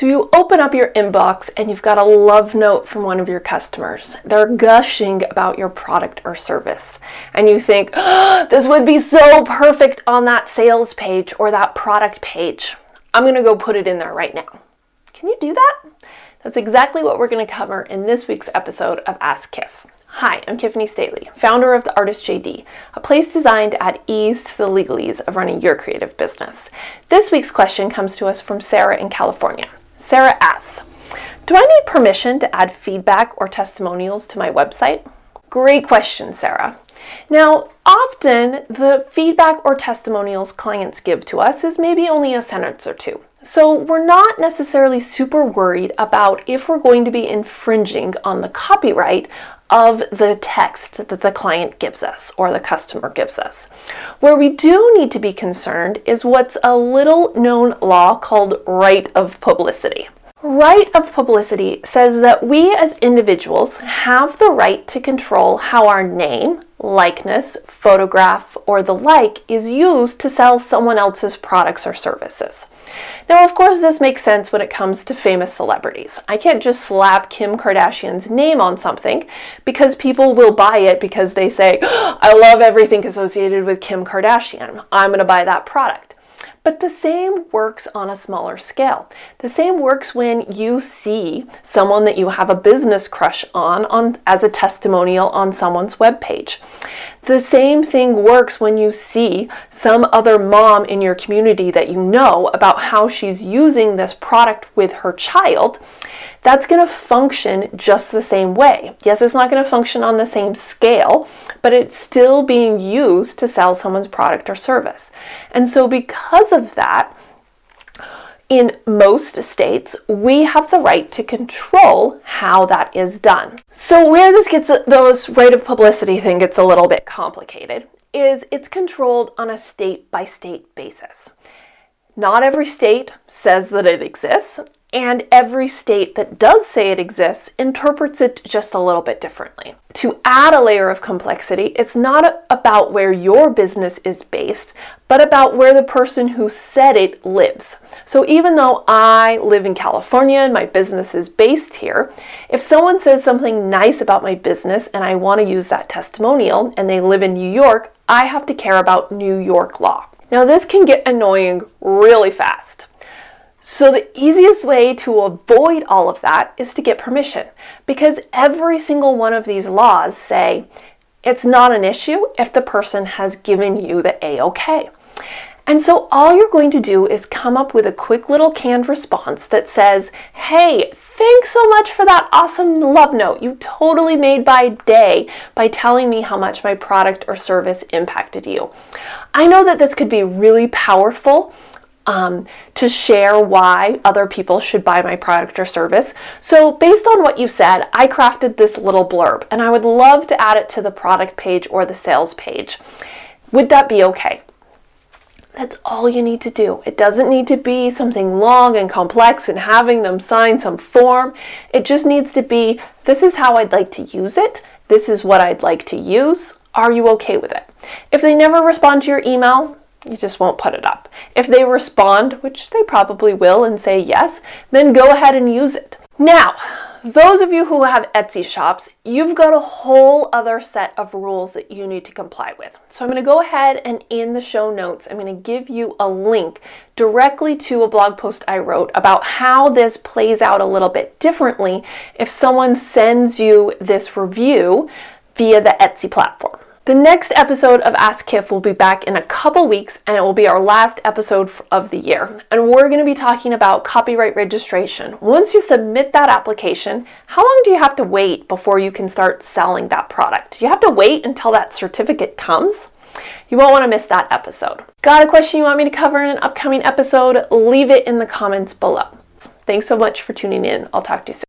So you open up your inbox and you've got a love note from one of your customers. They're gushing about your product or service. And you think, oh, this would be so perfect on that sales page or that product page. I'm going to go put it in there right now. Can you do that? That's exactly what we're going to cover in this week's episode of Ask Kiff. Hi, I'm Kiffanie Staley, founder of The Artist JD, a place designed to add ease to the legalese of running your creative business. This week's question comes to us from Sarah in California. Sarah asks, Do I need permission to add feedback or testimonials to my website? Great question, Sarah. Now, often the feedback or testimonials clients give to us is maybe only a sentence or two. So we're not necessarily super worried about if we're going to be infringing on the copyright of the text that the client gives us or the customer gives us. Where we do need to be concerned is what's a little known law called right of publicity. Right of publicity says that we as individuals have the right to control how our name, likeness, photograph, or the like is used to sell someone else's products or services. Now, of course, this makes sense when it comes to famous celebrities. I can't just slap Kim Kardashian's name on something because people will buy it because they say, I love everything associated with Kim Kardashian. I'm going to buy that product. But the same works on a smaller scale. The same works when you see someone that you have a business crush on, on as a testimonial on someone's webpage. The same thing works when you see some other mom in your community that you know about how she's using this product with her child that's going to function just the same way. Yes, it's not going to function on the same scale, but it's still being used to sell someone's product or service. And so, because of that, in most states, we have the right to control how that is done. So, where this gets those right of publicity thing gets a little bit complicated is it's controlled on a state by state basis. Not every state says that it exists, and every state that does say it exists interprets it just a little bit differently. To add a layer of complexity, it's not about where your business is based, but about where the person who said it lives. So even though I live in California and my business is based here, if someone says something nice about my business and I want to use that testimonial and they live in New York, I have to care about New York law. Now, this can get annoying really fast. So, the easiest way to avoid all of that is to get permission because every single one of these laws say it's not an issue if the person has given you the A OK. And so all you're going to do is come up with a quick little canned response that says, Hey, thanks so much for that awesome love note. You totally made my day by telling me how much my product or service impacted you. I know that this could be really powerful um, to share why other people should buy my product or service. So, based on what you said, I crafted this little blurb and I would love to add it to the product page or the sales page. Would that be okay? That's all you need to do. It doesn't need to be something long and complex and having them sign some form. It just needs to be this is how I'd like to use it. This is what I'd like to use. Are you okay with it? If they never respond to your email, you just won't put it up. If they respond, which they probably will, and say yes, then go ahead and use it. Now, those of you who have Etsy shops, you've got a whole other set of rules that you need to comply with. So I'm going to go ahead and in the show notes, I'm going to give you a link directly to a blog post I wrote about how this plays out a little bit differently if someone sends you this review via the Etsy platform. The next episode of Ask Kiff will be back in a couple weeks and it will be our last episode of the year. And we're going to be talking about copyright registration. Once you submit that application, how long do you have to wait before you can start selling that product? You have to wait until that certificate comes? You won't want to miss that episode. Got a question you want me to cover in an upcoming episode? Leave it in the comments below. Thanks so much for tuning in. I'll talk to you soon.